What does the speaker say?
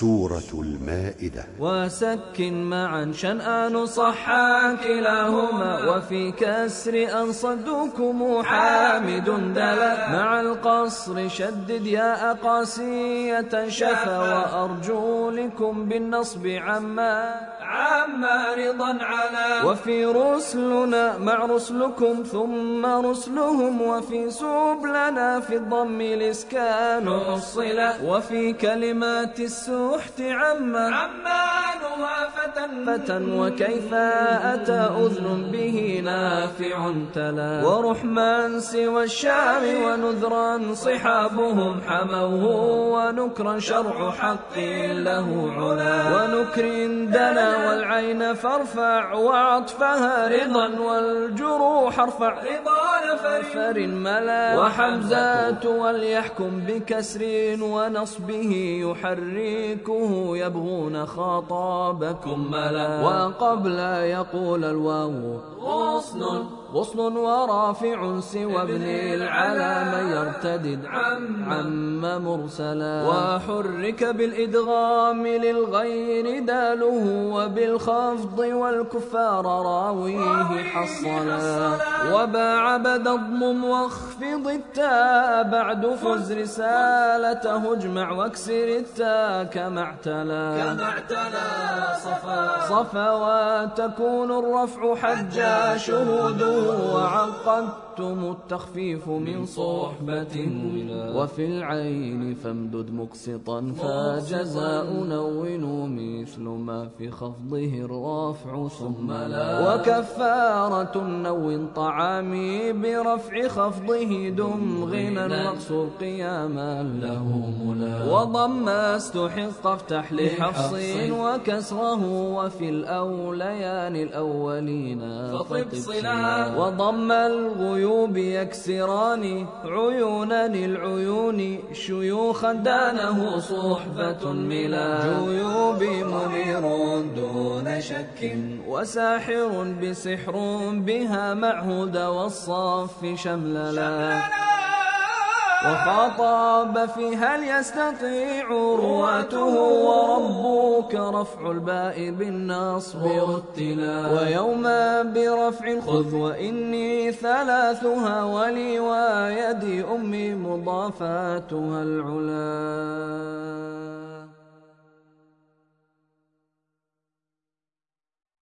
سورة المائدة. وسكن معا شنآن صحا كلاهما وفي كسر أن صدوكم حامد دلا. مع القصر شدد يا أقاسية شفا وأرجو لكم بالنصب عما عما رضا على وفي رسلنا مع رسلكم ثم رسلهم. وفي سبلنا في الضم الإسكان حصلا وفي كلمات السحت عما عمانها فتى فتى وكيف أتى أذن به نافع تلا ورحمن سوى الشام ونذرا صحابهم حموه ونكرا شرع حق له علا ونكر دنا والعين فارفع وعطفها رضا والجروح ارفع رضا نفر ملا وحمزات وليحكم بكسر ونصبه يحركه يبغون خطابكم ملا. وقبل يقول الواو غصن. غصن ورافع سوى ابن العلا من يرتدد عم, عم مرسلا. وحرك بالإدغام للغير داله وبالخفض والكفار راويه حصلا. وباع بدا الضم واخفض التاء بعد فز رسالته اجمع واكسر التاء كما اعتلى كما اعتلى صفا. صفا وتكون الرفع حجا شهوده وعقدتم التخفيف من صحبة وفي العين فامدد مقسطا فجزاء نون مثل ما في خفضه الرافع ثم لا. وكفارة نون طعامي برفع خفضه دم غنى مقصور قياما له ملا. وضم استحق افتح لحفص وكسره وفي الأوليان الأولين فطب صلا وضم الغيوب يكسران عيونا العيون شيوخا دانه صحبة ملا. جيوب منير دون شك وساحر بسحر بها معهود والصف شمللا. وخاطب في هل يستطيع رواته وربك رفع الباء بالنصب رتلا ويوم برفع خذ وإني ثلاثها ولي ويدي أمي مضافاتها العلا